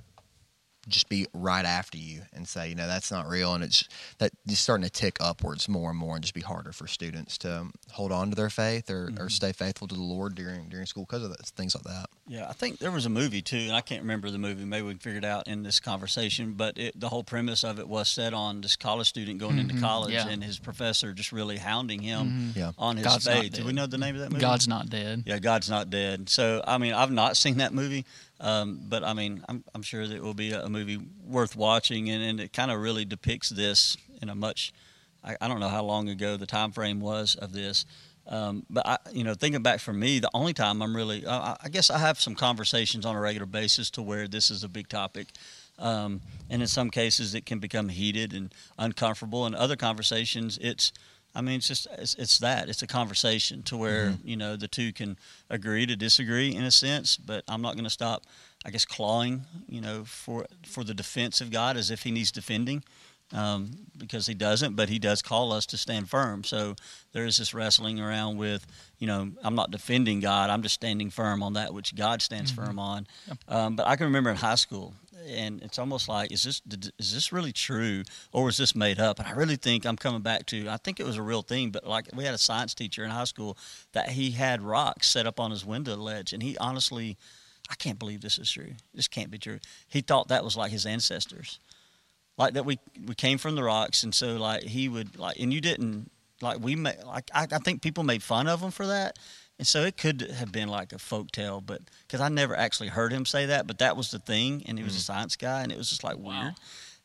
just be right after you and say, you know, that's not real, and it's that just starting to tick upwards more and more, and just be harder for students to um, hold on to their faith or, or stay faithful to the Lord during during school because of that, things like that. Yeah, I think there was a movie too, and I can't remember the movie. Maybe we can figure it out in this conversation. But it, the whole premise of it was set on this college student going into Mhm, college yeah. and his professor just really hounding him Yeah. on his God's faith. Do we know the name of that movie? God's not dead. Yeah, God's not dead. So I mean, I've not seen that movie, um, but I mean, I'm, I'm sure that it will be a, movie worth watching, and, and it kind of really depicts this in a much. I, I don't know how long ago the time frame was of this, um, but I, you know, thinking back for me, the only time I'm really, I, I guess I have some conversations on a regular basis to where this is a big topic. Um, and in some cases, it can become heated and uncomfortable. In other conversations, it's, I mean, it's just it's, it's that it's a conversation to where mm-hmm. you know the two can agree to disagree in a sense. But I'm not going to stop, I guess, clawing, you know, for for the defense of God as if He needs defending. Um, because he doesn't, but he does call us to stand firm. So there is this wrestling around with, you know, I'm not defending God, I'm just standing firm on that which God stands Mm-hmm. firm on. Um, but I can remember in high school, and it's almost like, is this is this really true, or was this made up? And I really think I'm coming back to, I think it was a real thing. But like we had a science teacher in high school that he had rocks set up on his window ledge, and he honestly. I can't believe this is true. This can't be true. He thought that was like his ancestors like that we we came from the rocks. And so like he would like and you didn't like we made like I, I think people made fun of him for that. And so it could have been like a folk tale but because i never actually heard him say that but that was the thing. And he was a science guy and it was just like weird.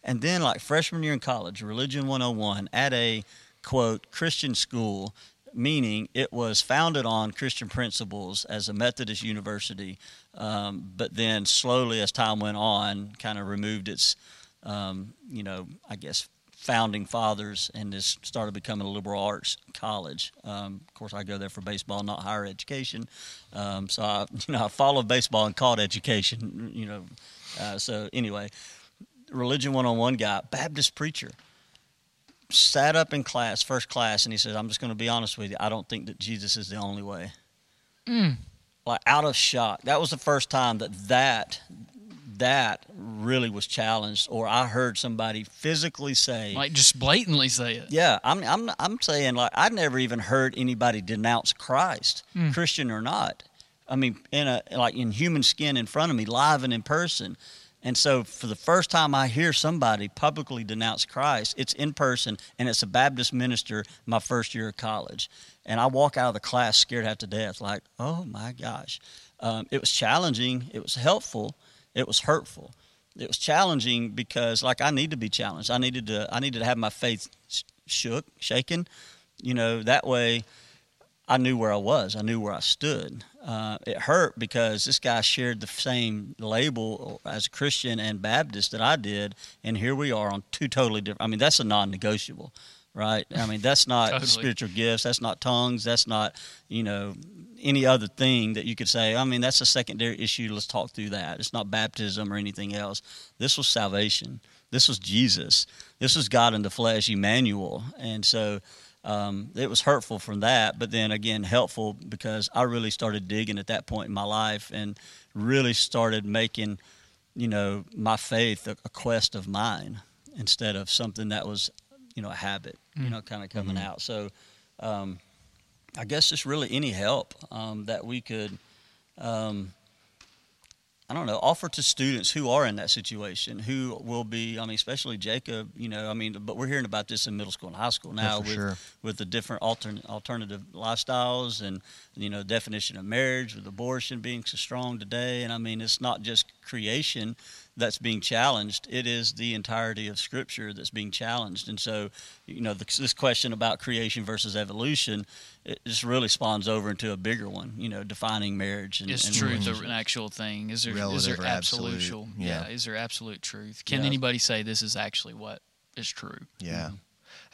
And then like freshman year in college religion 101 at a quote christian school meaning it was founded on christian principles as a methodist university um, but then slowly as time went on kind of removed its um, you know, I guess founding fathers and this started becoming a liberal arts college. Um, of course, I go there for baseball, not higher education. Um, so I, you know, I followed baseball and called education. You know, uh, so anyway, religion one on one guy, Baptist preacher, sat up in class, first class, and he said, "I'm just going to be honest with you. I don't think that Jesus is the only way." Like out of shock. That was the first time that that that really was challenged, or I heard somebody physically say, Like just blatantly say it. yeah, I'm I'm I'm saying like I'd never even heard anybody denounce Christ, Christian or not. I mean, in a like in human skin in front of me, live and in person. And so, for the first time, I hear somebody publicly denounce Christ. It's in person, and it's a Baptist minister. My first year of college, and I walk out of the class scared half to death. Like, oh my gosh, um, it was challenging. It was helpful. It was hurtful. It was challenging because, like, I need to be challenged. I needed to. I needed to have my faith sh- shook, shaken. You know, that way I knew where I was. I knew where I stood. Uh, it hurt because this guy shared the same label as a Christian and Baptist that I did, and here we are on two totally different. I mean, that's a non-negotiable, right? I mean, that's not Totally. spiritual gifts. That's not tongues. That's not you know any other thing that you could say. I mean, that's a secondary issue. Let's talk through that. It's not baptism or anything else. This was salvation. This was Jesus. This was God in the flesh, Emmanuel, and so um, it was hurtful from that, but then again helpful because I really started digging at that point in my life and really started making, you know, my faith a, a quest of mine instead of something that was, you know, a habit, you know, kind of coming out. So, um, I guess just really any help um, that we could. Um, I don't know, offer to students who are in that situation, who will be, I mean, especially Jacob, you know, I mean, but we're hearing about this in middle school and high school now for with, sure. with the different altern, alternative lifestyles and, you know, definition of marriage with abortion being so strong today. And I mean, it's not just creation that's being challenged, it is the entirety of Scripture that's being challenged. And so, you know, this, this question about creation versus evolution, it just really spawns over into a bigger one, you know, defining marriage. And, Is and truth an actual thing? Is there is Relative there absolute? absolute, Yeah. yeah. Is there absolute truth? Can Yeah. anybody say this is actually what is true? Yeah.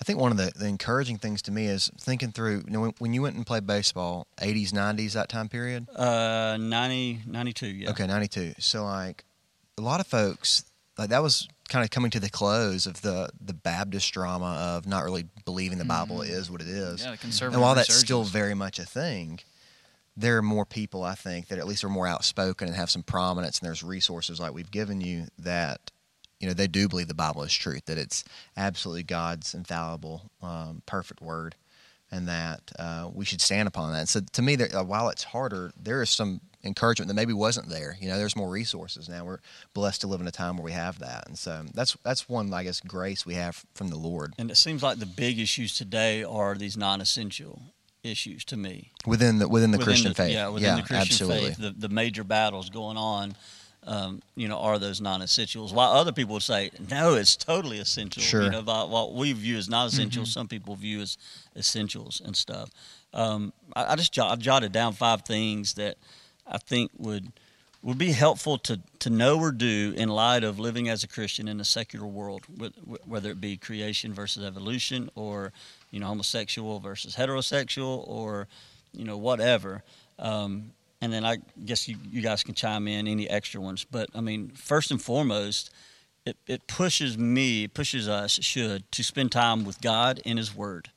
I think one of the, the encouraging things to me is thinking through, you know, when, when you went and played baseball, 80s, 90s, that time period? Uh, 90, 92, yeah. Okay, 92. So, like, a lot of folks, like, that was kind of coming to the close of the, the Baptist drama of not really believing the Bible is what it is. Yeah, conservative. and while that's still very much a thing, there are more people, I think, that at least are more outspoken and have some prominence, and there's resources like we've given you that, you know, they do believe the Bible is truth, that it's absolutely God's infallible, um, perfect word, and that uh, we should stand upon that. And so to me, there, uh, while it's harder, there is some encouragement that maybe wasn't there. You know, there's more resources now. We're blessed to live in a time where we have that, and so that's that's one, I guess, grace we have from the Lord And it seems like the big issues today are these non-essential issues to me. within the within the Within Christian faith. Yeah, within the Christian absolutely. faith, the, the major battles going on, um, you know, are those non-essentials. While other people would say, no, it's totally essential. Sure. You know, what we view as non-essentials, some people view as essentials and stuff. Um, I, I just jot, I jotted down five things that I think would would be helpful to, to know or do in light of living as a Christian in a secular world, whether it be creation versus evolution, or you know homosexual versus heterosexual, or you know whatever. Um, and then I guess you, you guys can chime in any extra ones. But I mean, first and foremost, it, it pushes me, pushes us, should, to spend time with God in His Word.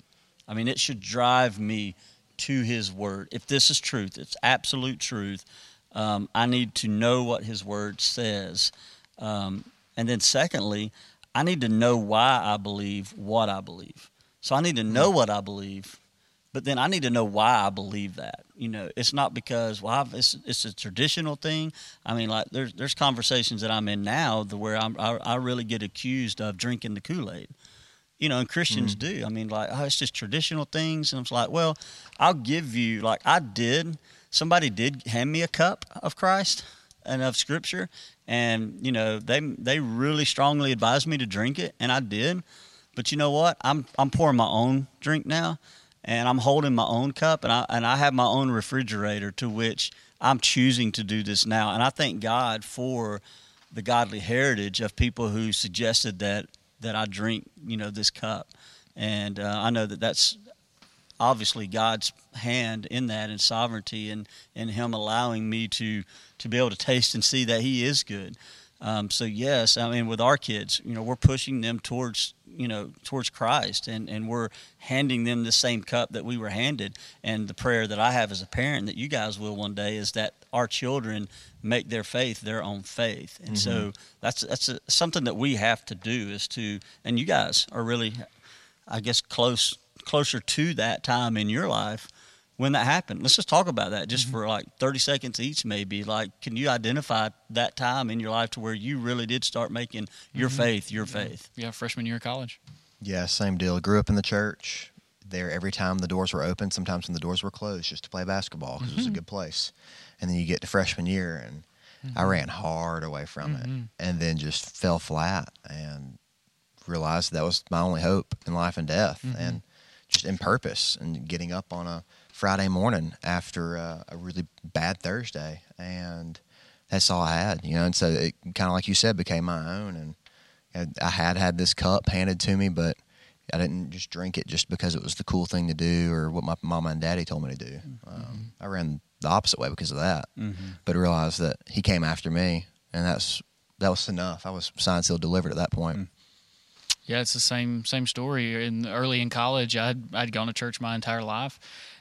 I mean, it should drive me to His Word. If this is truth, it's absolute truth. Um, I need to know what His Word says. Um, and then, secondly, I need to know why I believe what I believe. So I need to know what I believe, but then I need to know why I believe that. You know, it's not because well, I've, it's it's a traditional thing. I mean, like there's there's conversations that I'm in now the where I'm, I, I really get accused of drinking the Kool Aid. You know, and Christians mm. do. I mean, like oh, it's just traditional things, and I'm like, well, I'll give you like I did. Somebody did hand me a cup of Christ and of Scripture, and you know they they really strongly advised me to drink it, and I did. But you know what? I'm I'm pouring my own drink now and I'm holding my own cup and I and I have my own refrigerator to which I'm choosing to do this now. And I thank God for the godly heritage of people who suggested that that I drink, you know, this cup. And uh, I know that that's obviously God's hand in that and sovereignty and, and Him allowing me to to be able to taste and see that He is good. Um, so yes, I mean with our kids, you know, we're pushing them towards you know towards Christ and and we're handing them the same cup that we were handed and the prayer that I have as a parent that you guys will one day is that our children make their faith their own faith and mm-hmm. so that's that's a, something that we have to do is to and you guys are really I guess close closer to that time in your life when that happened. Let's just talk about that just mm-hmm. for like 30 seconds each, maybe. Like, can you identify that time in your life to where you really did start making your mm-hmm. faith your faith? Yeah, freshman year of college. Yeah, same deal. Grew up in the church. There every time the doors were open, sometimes when the doors were closed, just to play basketball because mm-hmm. it was a mm-hmm. good place. And then you get to freshman year, and I mm-hmm. ran hard away from it, mm-hmm. and then just fell flat and realized that was my only hope in life and death, and just in purpose and getting up on a Friday morning after uh, a really bad Thursday, and that's all I had, you know. And so it kind of like you said became my own, and I had had this cup handed to me, but I didn't just drink it just because it was the cool thing to do or what my mama and daddy told me to do. Mm-hmm. Um, I ran the opposite way because of that, mm-hmm. but realized that he came after me, and that's that was enough. I was signed, sealed, delivered at that point. Mm. Yeah, it's the same same story. In early in college, I'd I'd gone to church my entire life,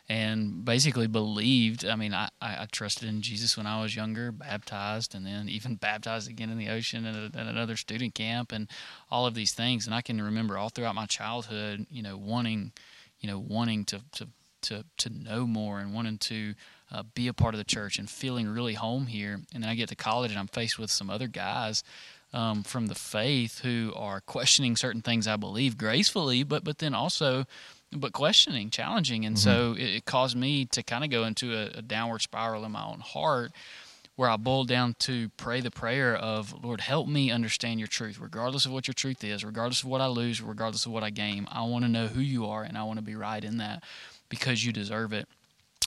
and basically believed. I mean, I, I, trusted in Jesus when I was younger, baptized, and then even baptized again in the ocean at, a, at, another student camp, and all of these things. And I can remember all throughout my childhood, you know, wanting, you know, wanting to to to to know more and wanting to uh, be a part of the church and feeling really home here. And then I get to college and I'm faced with some other guys. Um, from the faith who are questioning certain things I believe gracefully, but but then also but questioning, challenging. And mm-hmm. so it, it, caused me to kind of go into a, a, downward spiral in my own heart where I boiled down to pray the prayer of, Lord, help me understand your truth, regardless of what your truth is, regardless of what I lose, regardless of what I gain. I want to know who you are and I want to be right in that because you deserve it.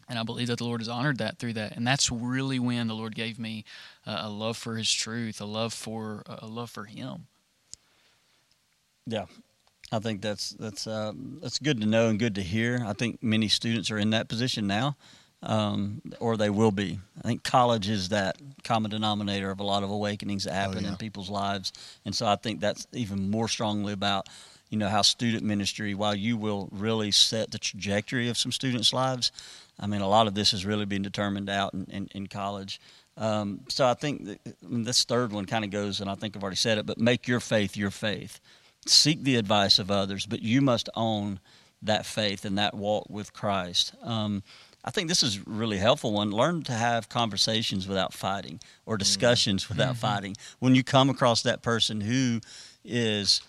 And I believe that the Lord has honored that through that. And that's really when the Lord gave me a love for his truth, a love for a love for him. Yeah, I think that's that's uh, that's good to know and good to hear. I think many students are in that position now, um, or they will be. I think college is that common denominator of a lot of awakenings that happen oh, yeah. in people's lives, and so I think that's even more strongly about you know how student ministry, while you will really set the trajectory of some students' lives, I mean a lot of this is really being determined out in, in, in college. Um, so I think that, I mean, this third one kind of goes, and I think I've already said it, but make your faith your faith seek the advice of others, but you must own that faith and that walk with Christ. Um, I think this is really helpful one. Learn to have conversations without fighting or discussions mm-hmm. without mm-hmm. fighting. When you come across that person who is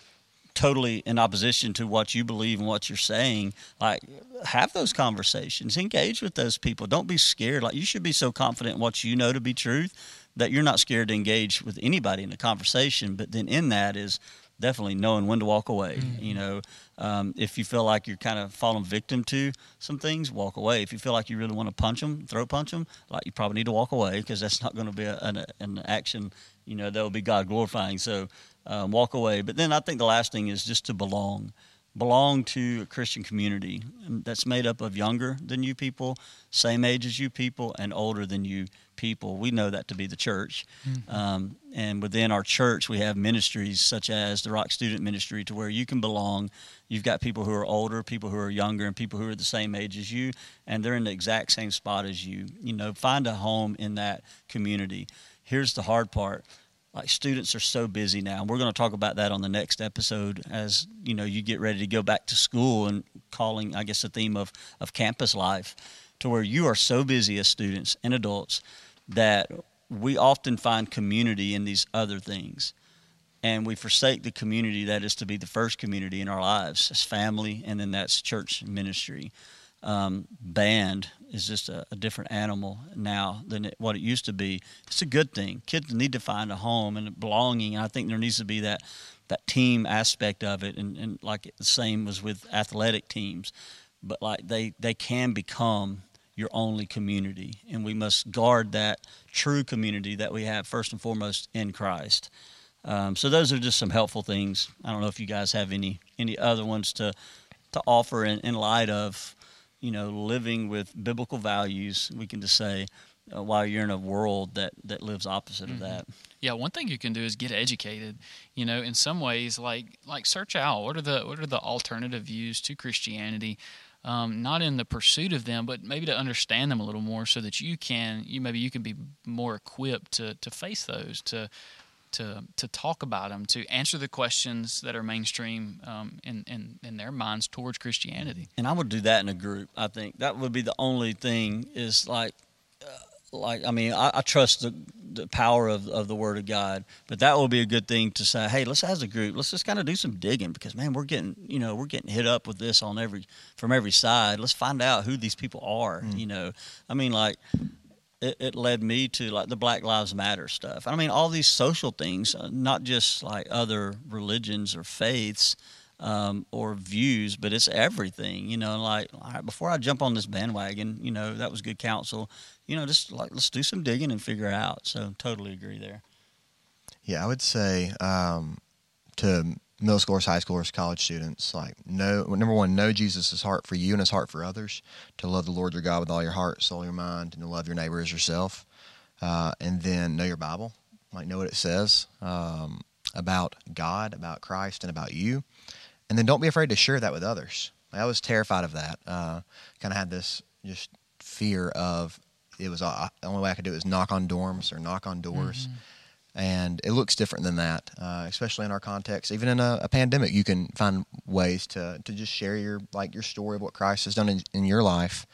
totally in opposition to what you believe and what you're saying, like have those conversations, engage with those people. Don't be scared. Like you should be so confident in what you know to be truth that you're not scared to engage with anybody in a conversation. But then in that is definitely knowing when to walk away. Mm-hmm. You know, um, if you feel like you're kind of falling victim to some things, walk away. If you feel like you really want to punch them, throw punch them, like you probably need to walk away because that's not going to be a, an, an, action. You know, that will be God glorifying. So um, walk away. But then I think the last thing is just to belong. belong to a Christian community that's made up of younger than you people, same age as you people, and older than you people. We know that to be the church. Mm-hmm. Um, and within our church, we have ministries such as the Rock Student Ministry to where you can belong. You've got people who are older, people who are younger, and people who are the same age as you, and they're in the exact same spot as you. You know, find a home in that community. Here's the hard part like students are so busy now. And we're going to talk about that on the next episode as you know you get ready to go back to school and calling I guess the theme of of campus life to where you are so busy as students and adults that we often find community in these other things. And we forsake the community that is to be the first community in our lives as family, and then that's church ministry. Um, band is just a, a, different animal now than it, what it used to be. It's a good thing. Kids need to find a home and belonging. I think there needs to be that that team aspect of it, and, and like the same was with athletic teams. But like they they can become your only community. And we must guard that true community that we have first and foremost in Christ. Um, so those are just some helpful things. I don't know if you guys have any any other ones to to offer in, in light of you know living with biblical values. We can just say uh, while you're in a world that that lives opposite mm-hmm. of that. Yeah, one thing you can do is get educated. You know, in some ways, like like search out what are the what are the alternative views to Christianity um, not in the pursuit of them, but maybe to understand them a little more, so that you can you maybe you can be more equipped to to face those to. To, to talk about them, to answer the questions that are mainstream um, in, in, in their minds towards Christianity. And I would do that in a group. I think that would be the only thing is like like I mean, I, I, trust the, the power of, of the Word of God, but that will be a good thing to say. Hey, let's as a group, let's just kind of do some digging because man, we're getting you know we're getting hit up with this on every from every side. Let's find out who these people are. Mm. You know, I mean, like it, it, led me to like the Black Lives Matter stuff. I mean, all these social things, uh, not just like other religions or faiths um, or views, but it's everything. You know, like before I jump on this bandwagon, you know, that was good counsel. You know, just like let's do some digging and figure out. So totally agree there. Yeah, I would say um, to middle schoolers, high schoolers, college students, like know number one, know Jesus' heart for you and His heart for others. To love the Lord your God with all your heart, soul, your mind, and to love your neighbor as yourself. Uh, and then know your Bible, like know what it says um, about God, about Christ, and about you and then don't be afraid to share that with others. I was terrified of that. Uh, kind of had this just fear of it was uh, the only way I could do it was knock on dorms or knock on doors. Mm-hmm. And it looks different than that, uh, especially in our context. Even in a, a, pandemic, you can find ways to, to just share your like your story of what Christ has done in, in your life,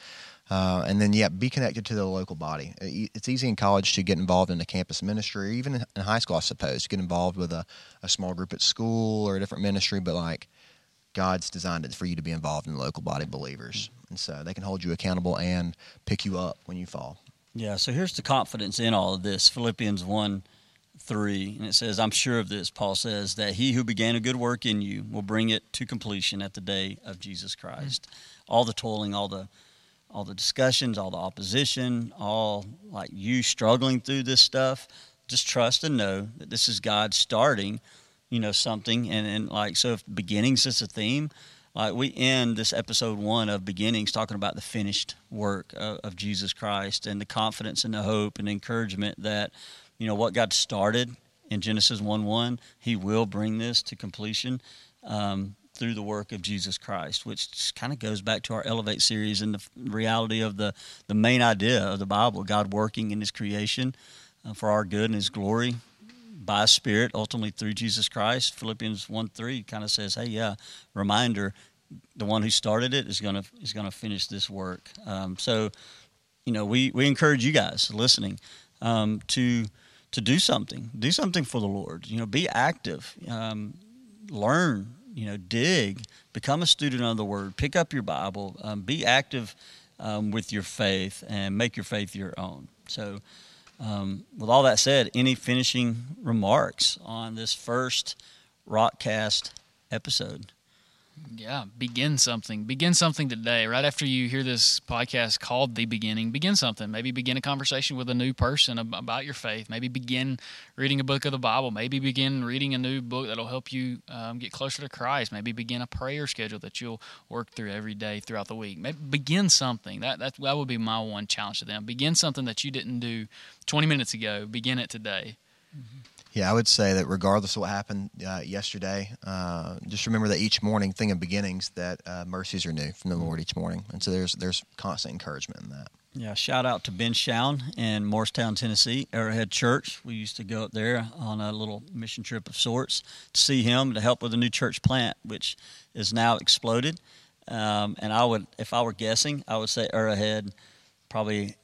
uh, and then yeah, be connected to the local body. It's easy in college to get involved in a campus ministry, or even in high school, I suppose, to get involved with a, a small group at school or a different ministry. But like, God's designed it for you to be involved in the local body believers. And so they can hold you accountable and pick you up when you fall. Yeah, so here's the confidence in all of this Philippians 1 3. And it says, I'm sure of this, Paul says, that he who began a good work in you will bring it to completion at the day of Jesus Christ. Mm-hmm. All the toiling, all the all the discussions, all the opposition, all like you struggling through this stuff, just trust and know that this is God starting you know something and, and like so if beginnings is a theme like we end this episode one of beginnings talking about the finished work of, of jesus christ and the confidence and the hope and encouragement that you know what god started in genesis 1 1 he will bring this to completion um, through the work of jesus christ which kind of goes back to our elevate series and the reality of the, the main idea of the bible god working in his creation uh, for our good and his glory by Spirit, ultimately through Jesus Christ. Philippians 1 3 kind of says, hey, yeah, reminder, the one who started it is to is to finish this work. Um, so, you know, we, we encourage you guys listening um, to to do something, do something for the Lord. You know, be active, um, learn, you know, dig, become a student of the Word, pick up your Bible, um, be active um, with your faith, and make your faith your own. So. Um, with all that said, any finishing remarks on this first Rockcast episode? Yeah, begin something. Begin something today. Right after you hear this podcast called The Beginning, begin something. Maybe begin a conversation with a new person about your faith. Maybe begin reading a book of the Bible. Maybe begin reading a new book that'll help you um, get closer to Christ. Maybe begin a prayer schedule that you'll work through every day throughout the week. Maybe begin something. That, that, that would be my one challenge to them. Begin something that you didn't do 20 minutes ago. Begin it today. Mm-hmm. Yeah, I would say that regardless of what happened uh, yesterday, uh, just remember that each morning, thing of beginnings, that uh, mercies are new from the Lord each morning, and so there's there's constant encouragement in that. Yeah, shout out to Ben Shown in Morristown, Tennessee, Arrowhead Church. We used to go up there on a little mission trip of sorts to see him to help with a new church plant, which is now exploded. Um, and I would, if I were guessing, I would say Arrowhead probably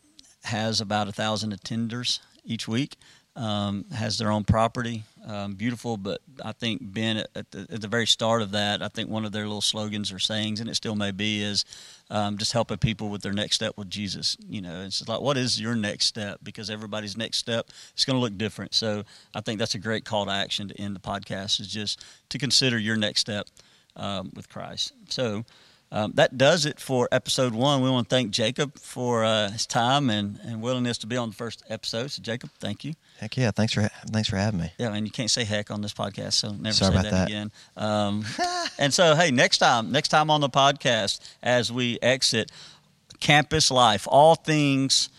has about a thousand attenders each week um, has their own property. Um, beautiful, but I think Ben at the, at the, very start of that, I think one of their little slogans or sayings, and it still may be, is um, just helping people with their next step with Jesus. You know, it's like, what is your next step? Because everybody's next step is going to look different. So I think that's a great call to action to end the podcast is just to consider your next step um, with Christ. So um, that does it for episode one. We want to thank Jacob for uh, his time and, and willingness to be on the first episode. So, Jacob, thank you. Heck yeah! Thanks for thanks for having me. Yeah, and you can't say heck on this podcast, so never Sorry say that, that, again. Um, and so, hey, next time, next time on the podcast, as we exit campus life, all things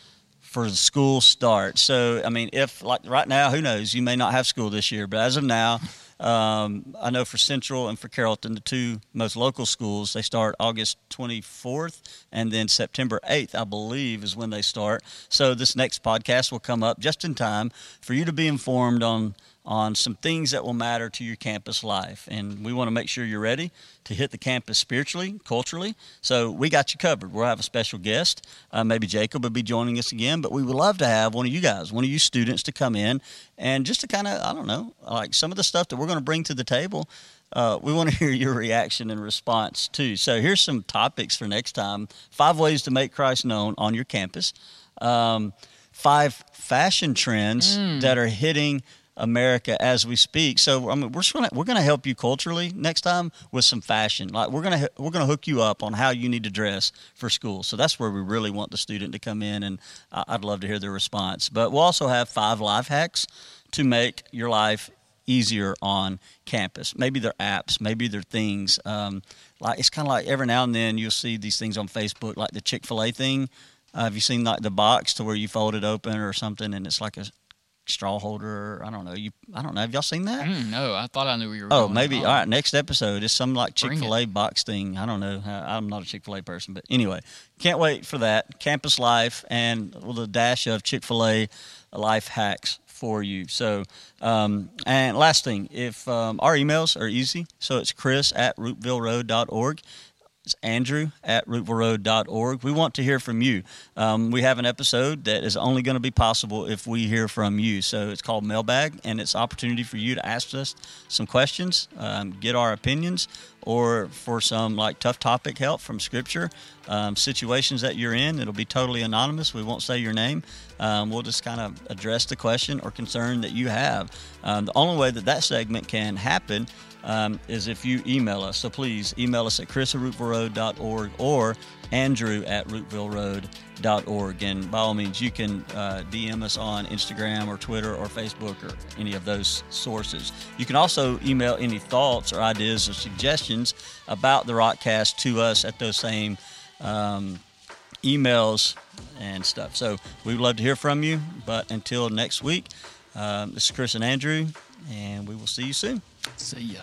for the school start. So, I mean, if like right now, who knows? You may not have school this year, but as of now. Um, I know for Central and for Carrollton, the two most local schools, they start August 24th and then September 8th, I believe, is when they start. So this next podcast will come up just in time for you to be informed on on some things that will matter to your campus life. And we want to make sure you're ready to hit the campus spiritually, culturally. So we got you covered. We'll have a special guest. Uh, maybe Jacob will be joining us again, but we would love to have one of you guys, one of you students to come in and just to kind of, I don't know, like some of the stuff that we're going to bring to the table. Uh, we want to hear your reaction and response too. So here's some topics for next time five ways to make Christ known on your campus, um, five fashion trends mm. that are hitting America as we speak. So I mean, we're gonna, we're going to help you culturally next time with some fashion. Like we're gonna we're gonna hook you up on how you need to dress for school. So that's where we really want the student to come in, and I'd love to hear their response. But we'll also have five life hacks to make your life easier on campus. Maybe they're apps, maybe they're things. Um, like it's kind of like every now and then you'll see these things on Facebook, like the Chick Fil A thing. Uh, have you seen like the box to where you fold it open or something, and it's like a straw holder. I don't know. You, I don't know. Have y'all seen that? Mm, no, I thought I knew where you were. Oh, maybe. All right, next episode is some like Chick Fil A box thing. I don't know. I'm not a Chick Fil A person, but anyway, can't wait for that campus life and with a dash of Chick Fil A life hacks for you. So, um, and last thing, if um, our emails are easy, so it's Chris at roopvilleroad.org. It's Andrew at roopvilleroad.org. We want to hear from you. Um, we have an episode that is only going to be possible if we hear from you. So it's called Mailbag, and it's opportunity for you to ask us some questions, um, get our opinions, or for some like tough topic help from Scripture, um, situations that you're in. It'll be totally anonymous. We won't say your name. Um, we'll just kind of address the question or concern that you have. Um, the only way that that segment can happen um, is if you email us. So please email us at chris at roopvilleroad.org or andrew at roopvilleroad.org. And by all means, you can uh, DM us on Instagram or Twitter or Facebook or any of those sources. You can also email any thoughts or ideas or suggestions about the Rockcast to us at those same um, emails and stuff. So we would love to hear from you. But until next week, um, this is Chris and Andrew, and we will see you soon. See ya.